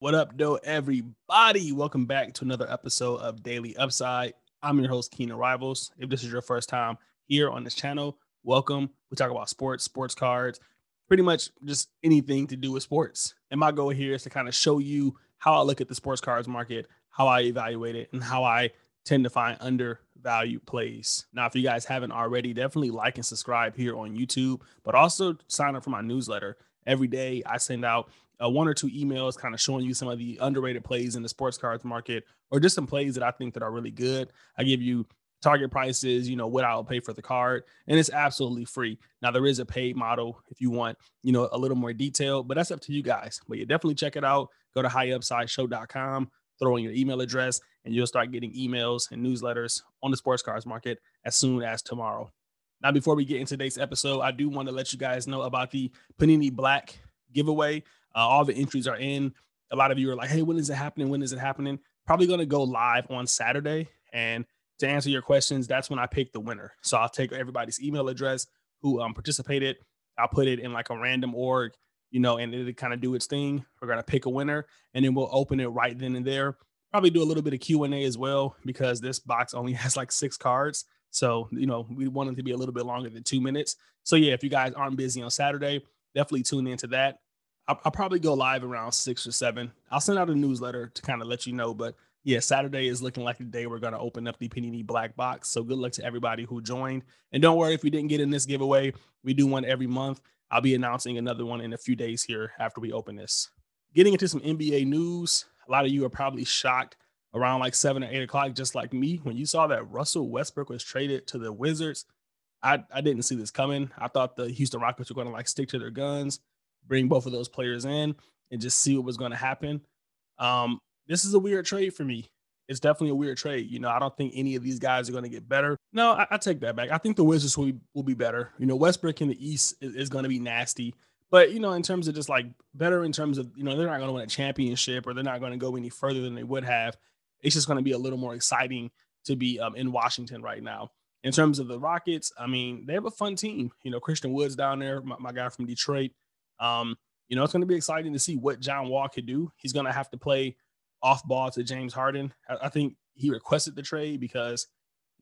What up, though, everybody? Welcome back to another episode of Daily Upside. I'm your host, Keenan Rivals. If this is your first time here on this channel, welcome. We talk about sports, sports cards, pretty much just anything to do with sports. And my goal here is to kind of show you how I look at the sports cards market, how I evaluate it, and how I tend to find undervalued plays. Now, if you guys haven't already, definitely like and subscribe here on YouTube, but also sign up for my newsletter. Every day I send out uh, one or two emails kind of showing you some of the underrated plays in the sports cards market or just some plays that I think that are really good. I give you target prices, you know, what I'll pay for the card, and it's absolutely free. Now there is a paid model if you want, you know, a little more detail, but that's up to you guys. But you definitely check it out. Go to highupsideshow.com, throw in your email address, and you'll start getting emails and newsletters on the sports cards market as soon as tomorrow. Now, before we get into today's episode, I do want to let you guys know about the Panini Black giveaway. Uh, all the entries are in. A lot of you are like, hey, when is it happening? When is it happening? Probably going to go live on Saturday. And to answer your questions, that's when I pick the winner. So I'll take everybody's email address who um, participated. I'll put it in like a random org, you know, and it'll kind of do its thing. We're going to pick a winner and then we'll open it right then and there. Probably do a little bit of Q&A as well because this box only has like six cards. So, you know, we want it to be a little bit longer than two minutes. So, yeah, if you guys aren't busy on Saturday, definitely tune into that. I'll, I'll, probably go live around six or seven. I'll send out a newsletter to kind of let you know. But yeah, Saturday is looking like the day we're going to open up the Panini Black Box. So good luck to everybody who joined. And don't worry if you didn't get in this giveaway. We do one every month. I'll be announcing another one in a few days here after we open this. Getting into some NBA news. A lot of you are probably shocked around like seven or eight o'clock, just like me, when you saw that Russell Westbrook was traded to the Wizards. I, I didn't see this coming. I thought the Houston Rockets were going to like stick to their guns bring both of those players in and just see what was going to happen. Um, this is a weird trade for me. It's definitely a weird trade. You know, I don't think any of these guys are going to get better. No, I, I, take that back. I think the Wizards will be, will be better. You know, Westbrook in the East is, is going to be nasty. But, you know, in terms of just like better in terms of, you know, they're not going to win a championship or they're not going to go any further than they would have. It's just going to be a little more exciting to be um, in Washington right now. In terms of the Rockets, I mean, they have a fun team. You know, Christian Woods down there, my, my guy from Detroit. Um, you know, it's going to be exciting to see what John Wall could do. He's going to have to play off ball to James Harden. I, I think he requested the trade because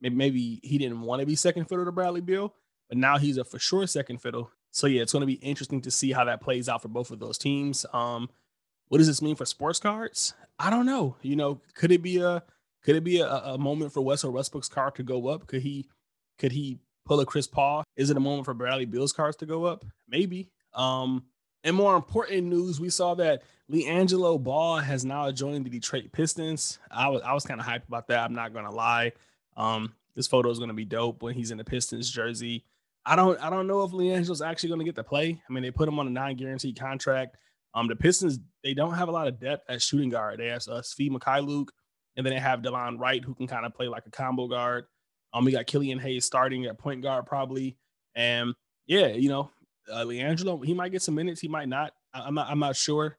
maybe he didn't want to be second fiddle to Bradley Beal, but now he's a for sure second fiddle. So yeah, it's going to be interesting to see how that plays out for both of those teams. Um, what does this mean for sports cards? I don't know. You know, could it be a could it be a, a moment for West or Westbrook's car to go up? Could he could he pull a Chris Paul? Is it a moment for Bradley Beal's cars to go up? Maybe. Um, and more important news, we saw that LiAngelo Ball has now joined the Detroit Pistons. I was I was kind of hyped about that. I'm not gonna lie. Um, this photo is gonna be dope when he's in the Pistons jersey. I don't I don't know if LiAngelo's actually gonna get to play. I mean, they put him on a non-guaranteed contract. Um, the Pistons they don't have a lot of depth at shooting guard. They have us uh, Svi Mykhailiuk, and then they have Delon Wright who can kind of play like a combo guard. Um, we got Killian Hayes starting at point guard probably, and yeah, you know, uh, LiAngelo, he might get some minutes, he might not. I'm not. I'm not sure.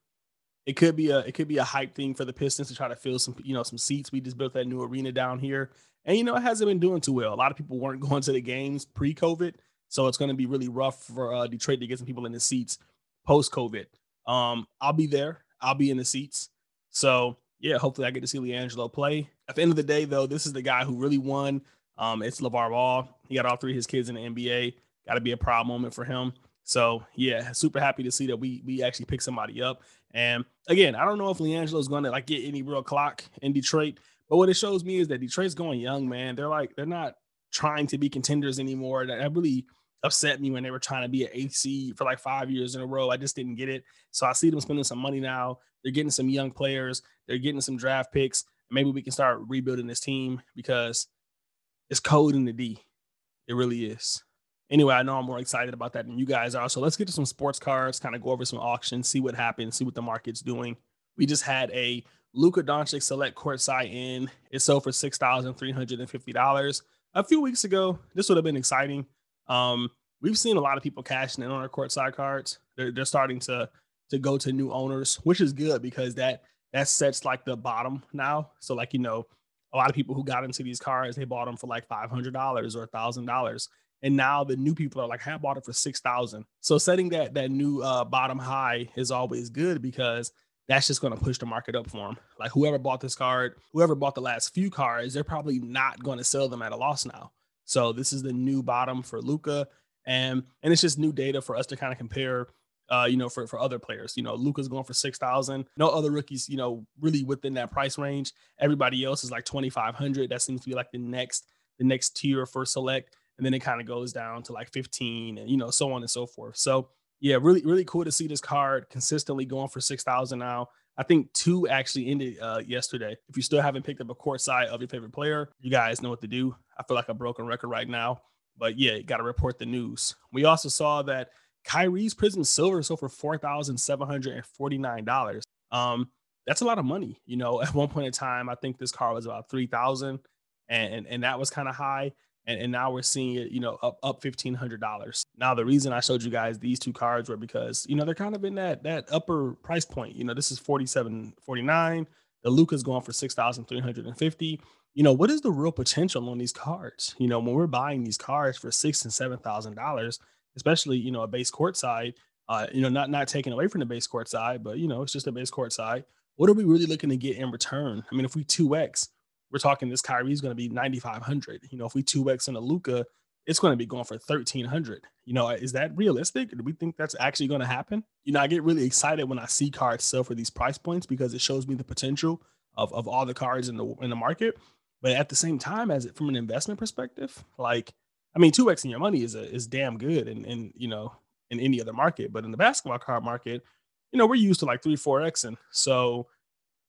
It could be a it could be a hype thing for the Pistons to try to fill some you know some seats. We just built that new arena down here, and you know it hasn't been doing too well. A lot of people weren't going to the games pre-COVID, so it's going to be really rough for uh, Detroit to get some people in the seats post-COVID. Um, I'll be there. I'll be in the seats. So yeah, hopefully I get to see LiAngelo play. At the end of the day, though, this is the guy who really won. Um, it's LeVar Ball. He got all three of his kids in the NBA. Got to be a proud moment for him. So yeah, super happy to see that we we actually picked somebody up. And again, I don't know if LiAngelo is going to like get any real clock in Detroit, but what it shows me is that Detroit's going young, man. They're like they're not trying to be contenders anymore. That I really upset me when they were trying to be an AC for like five years in a row. I just didn't get it. So I see them spending some money now. They're getting some young players. They're getting some draft picks. Maybe we can start rebuilding this team because it's cold in the D. It really is anyway, I know I'm more excited about that than you guys are. So let's get to some sports cards, kind of go over some auctions, see what happens, see what the market's doing. We just had a Luka Doncic select courtside in. It sold for six thousand three hundred and fifty dollars. A few weeks ago, this would have been exciting. Um, we've seen a lot of people cashing in on their courtside cards. They're, they're starting to to go to new owners, which is good because that that sets like the bottom now. So like you know, a lot of people who got into these cards, they bought them for like five hundred dollars or a thousand dollars and now the new people are like, I bought it for six thousand. So setting that that new uh, bottom high is always good because that's just going to push the market up for them. Like whoever bought this card, whoever bought the last few cards, they're probably not going to sell them at a loss now. So this is the new bottom for Luka, and and it's just new data for us to kind of compare. Uh, you know, for for other players, you know, Luka's going for six thousand. No other rookies, you know, really within that price range. Everybody else is like twenty five hundred. That seems to be like the next the next tier for select, and then it kind of goes down to like fifteen, and you know, so on and so forth. So yeah, really, really cool to see this card consistently going for 6,000 now. I think two actually ended uh, yesterday. If you still haven't picked up a court side of your favorite player, you guys know what to do. I feel like a broken record right now, but yeah, you got to report the news. We also saw that Kyrie's Prism Silver sold for four thousand seven hundred and forty nine dollars. Um, that's a lot of money. You know, at one point in time, I think this car was about three thousand, and and that was kind of high and, and now we're seeing it, you know, up up fifteen hundred dollars. Now the reason I showed you guys these two cards were because you know they're kind of in that that upper price point. You know, this is forty seven forty nine. The Luka's going for six thousand three hundred and fifty. You know, what is the real potential on these cards? You know, when we're buying these cards for six and seven thousand dollars, especially you know a base court side. Uh, you know, not not taking away from the base court side, but you know, it's just a base court side. What are we really looking to get in return? I mean, if we two X, we're talking this Kyrie is going to be 9,500. You know, if we 2X in a Luka, it's going to be going for 1,300. You know, is that realistic? Do we think that's actually going to happen? You know, I get really excited when I see cards sell for these price points because it shows me the potential of, of all the cards in the in the market. But at the same time, as it from an investment perspective, like I mean, 2X in your money is a, is damn good and and you know, in any other market. But in the basketball card market, you know, we're used to like three, four X. And so,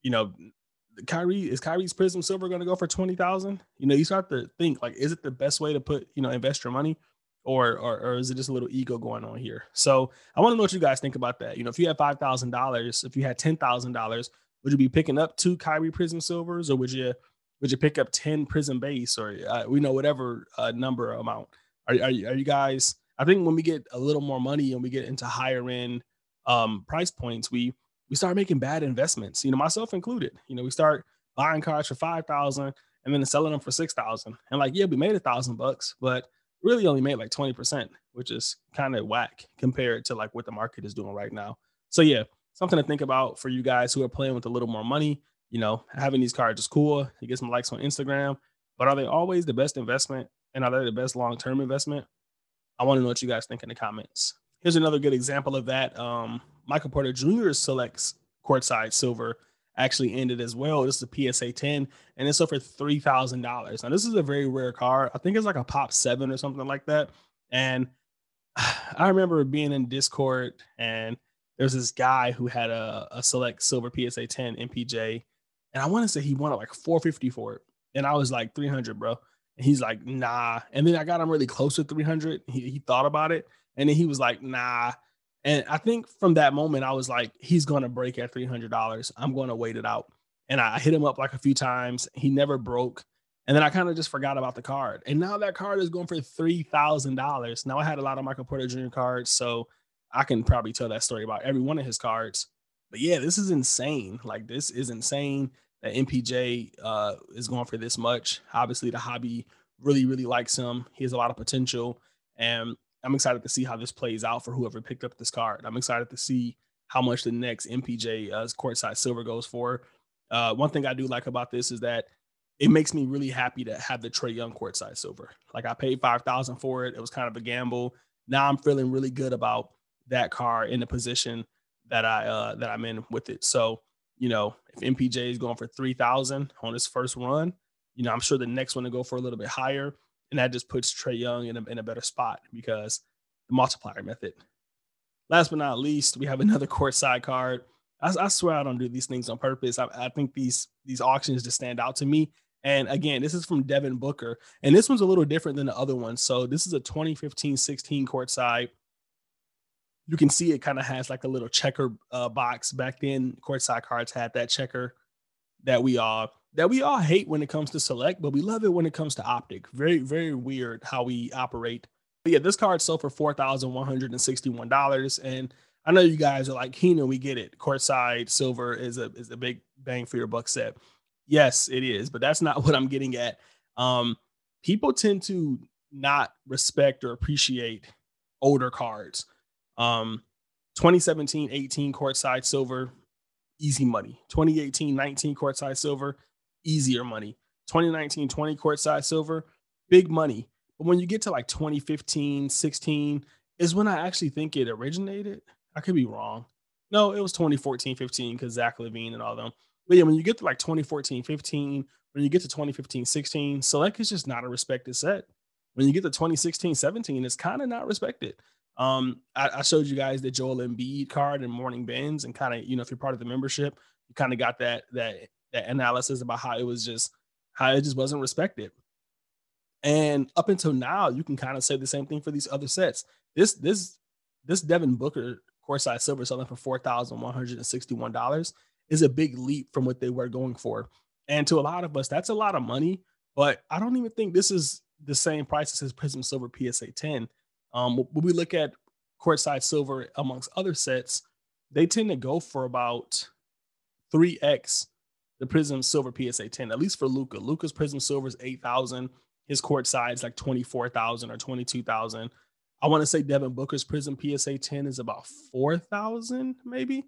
you know, Kyrie is Kyrie's Prism Silver going to go for twenty thousand? You know, you start to think like, is it the best way to put you know invest your money, or or, or is it just a little ego going on here? So I want to know what you guys think about that. You know, if you had five thousand dollars, if you had ten thousand dollars, would you be picking up two Kyrie Prism Silvers, or would you would you pick up ten Prism Base, or uh, we know whatever uh, number amount? Are, are you, are you guys? I think when we get a little more money and we get into higher end um, price points, we we start making bad investments, you know, myself included. You know, we start buying cars for 5,000 and then selling them for 6,000. And like, yeah, we made a thousand bucks, but really only made like 20%, which is kind of whack compared to like what the market is doing right now. So yeah, something to think about for you guys who are playing with a little more money. You know, having these cards is cool. You get some likes on Instagram, but are they always the best investment? And are they the best long-term investment? I want to know what you guys think in the comments. Here's another good example of that. Um, Michael Porter Jr. selects courtside silver actually ended as well. This is a PSA 10 and it's over $3,000. Now, this is a very rare car. I think it's like a pop seven or something like that. And I remember being in Discord and there's this guy who had a, a select silver PSA 10 MPJ. And I want to say he wanted like 450 for it. And I was like 300, bro. And he's like, nah. And then I got him really close to 300. He, he thought about it. And then he was like, nah. And I think from that moment, I was like, he's going to break at $300. I'm going to wait it out. And I hit him up like a few times. He never broke. And then I kind of just forgot about the card. And now that card is going for $3,000. Now I had a lot of Michael Porter Jr. cards. So I can probably tell that story about every one of his cards. But yeah, this is insane. Like, this is insane that MPJ uh, is going for this much. Obviously, the hobby really, really likes him. He has a lot of potential. And I'm excited to see how this plays out for whoever picked up this card. I'm excited to see how much the next MPJ uh, courtside silver goes for. Uh, one thing I do like about this is that it makes me really happy to have the Trae Young courtside silver. Like I paid five thousand for it. It was kind of a gamble. Now I'm feeling really good about that car in the position that I uh, that I'm in with it. So you know, if MPJ is going for three thousand on his first run, you know, I'm sure the next one to go for a little bit higher and that just puts Trae Young in a, in a better spot because the multiplier method. Last but not least, we have another courtside card. I, I, swear I don't do these things on purpose. I, I think these these auctions just stand out to me. And again, this is from Devin Booker, and this one's a little different than the other one. So this is a 2015-16 courtside. You can see it kind of has like a little checker uh, box. Back then, courtside cards had that checker that we all that we all hate when it comes to select, but we love it when it comes to optic. Very, very weird how we operate. But yeah, this card sold for four thousand one hundred and sixty-one dollars, and I know you guys are like, Keenan, we get it. Courtside silver is a is a big bang for your buck set. Yes, it is, but that's not what I'm getting at. Um, people tend to not respect or appreciate older cards. Um, 2017 18 courtside silver easy money. 2018 19 courtside silver, easier money. 2019 20 courtside silver, big money. But when you get to like 2015 16 is when I actually think it originated. I could be wrong. No, it was 2014 15 because Zach LaVine and all them. But yeah, when you get to like 2014 15, when you get to 2015 16, Select is just not a respected set. When you get to 2016 17, it's kind of not respected. Um, I, I, showed you guys the Joel Embiid card and morning bins, and kind of, you know, if you're part of the membership, you kind of got that that that analysis about how it was just how it just wasn't respected. And up until now, you can kind of say the same thing for these other sets. This this this Devin Booker course courtside silver selling for four thousand one hundred and sixty one dollars is a big leap from what they were going for. And to a lot of us, that's a lot of money. But I don't even think this is the same price as his Prism Silver PSA 10. Um, when we look at courtside silver amongst other sets, they tend to go for about 3x the Prism Silver PSA 10, at least for Luka. Luka's Prism Silver is 8,000. His court size like 24,000 or 22,000. I want to say Devin Booker's Prism PSA 10 is about 4,000, maybe,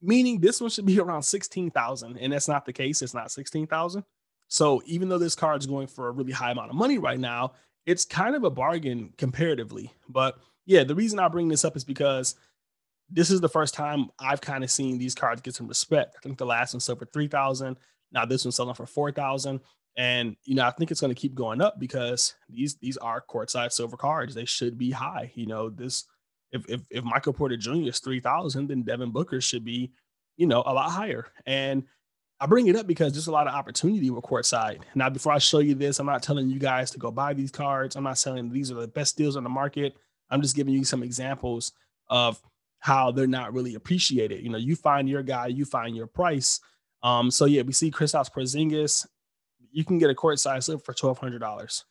meaning this one should be around 16,000. And that's not the case. It's not 16,000. So even though this card's going for a really high amount of money right now, it's kind of a bargain comparatively. But yeah, the reason I bring this up is because this is the first time I've kind of seen these cards get some respect. I think the last one sold for three thousand. Now this one's selling for four thousand. And you know, I think it's going to keep going up because these these are courtside silver cards. They should be high. You know, this if if, if Michael Porter Jr. is three thousand, then Devin Booker should be, you know, a lot higher. And I bring it up because there's a lot of opportunity with courtside. Now, before I show you this, I'm not telling you guys to go buy these cards. I'm not saying these are the best deals on the market. I'm just giving you some examples of how they're not really appreciated. You know, you find your guy, you find your price. Um, so yeah, we see Kristaps Porzingis. You can get a courtside slip for twelve hundred dollars.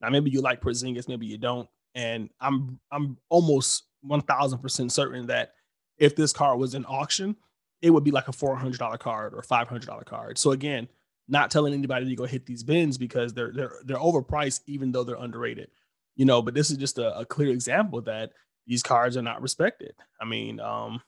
Now, maybe you like Porzingis, maybe you don't, and I'm I'm almost one thousand percent certain that if this card was in auction, it would be like a $400 card or $500 card. So again, not telling anybody to go hit these bins because they're they're they're overpriced even though they're underrated. You know, but this is just a, a clear example that these cards are not respected. I mean, um,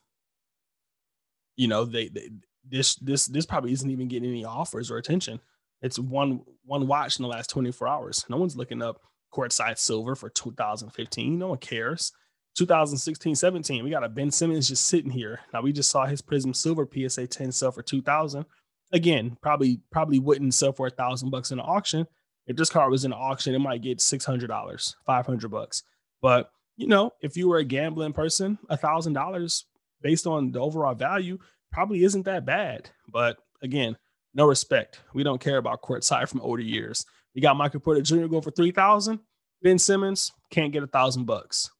you know, they, they this this this probably isn't even getting any offers or attention. It's one one watch in the last 24 hours. No one's looking up courtside silver for 2015. No one cares. 2016 17, we got a Ben Simmons just sitting here. Now we just saw his Prism Silver PSA 10 sell for 2000. Again, probably probably wouldn't sell for a thousand bucks in an auction. If this car was in an auction, it might get $600, 500 bucks. But you know, if you were a gambling person, a thousand dollars based on the overall value probably isn't that bad. But again, no respect. We don't care about courtside from older years. You got Michael Porter Jr. going for 3000 Ben Simmons can't get a thousand bucks.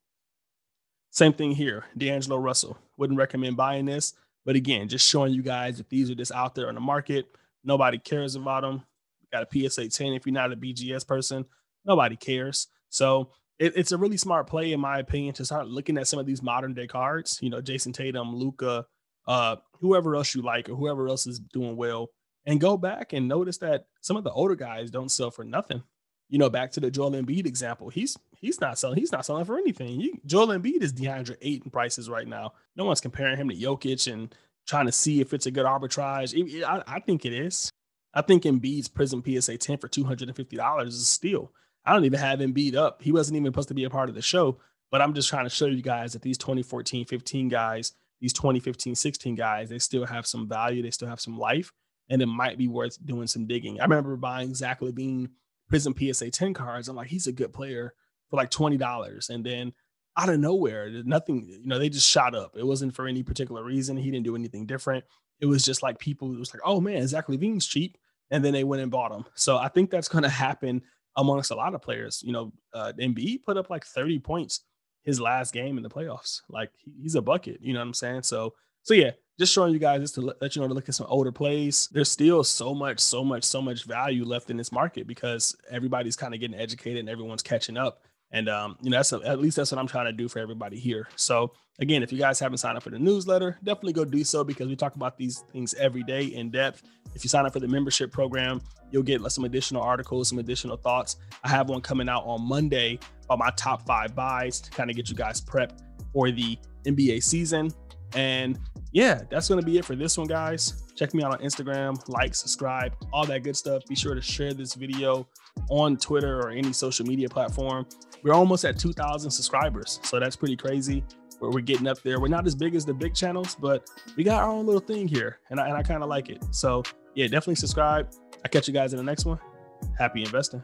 Same thing here. D'Angelo Russell. Wouldn't recommend buying this. But again, just showing you guys that these are just out there on the market. Nobody cares about them. Got a PSA 10 if you're not a BGS person. Nobody cares. So it, it's a really smart play, in my opinion, to start looking at some of these modern day cards. You know, Jayson Tatum, Luka, uh, whoever else you like, or whoever else is doing well, and go back and notice that some of the older guys don't sell for nothing you know, back to the Joel Embiid example, he's he's not selling. He's not selling for anything. You, Joel Embiid is DeAndre Ayton prices right now. No one's comparing him to Jokic and trying to see if it's a good arbitrage. I, I think it is. I think Embiid's Prism PSA 10 for $250 is a steal. I don't even have Embiid up. He wasn't even supposed to be a part of the show, but I'm just trying to show you guys that these 2014, 15 guys, these 2015, 16 guys, they still have some value. They still have some life, and it might be worth doing some digging. I remember buying Zach LaVine Prism PSA 10 cards. I'm like, he's a good player for like $20. And then out of nowhere, nothing, you know, they just shot up. It wasn't for any particular reason. He didn't do anything different. It was just like people, it was like, oh man, Zach LaVine's cheap. And then they went and bought him. So I think that's going to happen amongst a lot of players. You know, uh, Embiid put up like 30 points his last game in the playoffs. Like he's a bucket, you know what I'm saying? So, so yeah, just showing you guys just to let you know to look at some older plays. There's still so much, so much, so much value left in this market because everybody's kind of getting educated and everyone's catching up. And um, you know, that's a, at least that's what I'm trying to do for everybody here. So again, if you guys haven't signed up for the newsletter, definitely go do so because we talk about these things every day in depth. If you sign up for the membership program, you'll get some additional articles, some additional thoughts. I have one coming out on Monday on my top five buys to kind of get you guys prepped for the NBA season And yeah, that's going to be it for this one, guys. Check me out on Instagram, like, subscribe, all that good stuff. Be sure to share this video on Twitter or any social media platform. We're almost at 2,000 subscribers, so that's pretty crazy. Where we're getting up there. We're not as big as the big channels, but we got our own little thing here, and I, and I kind of like it. So yeah, definitely subscribe. I'll catch you guys in the next one. Happy investing.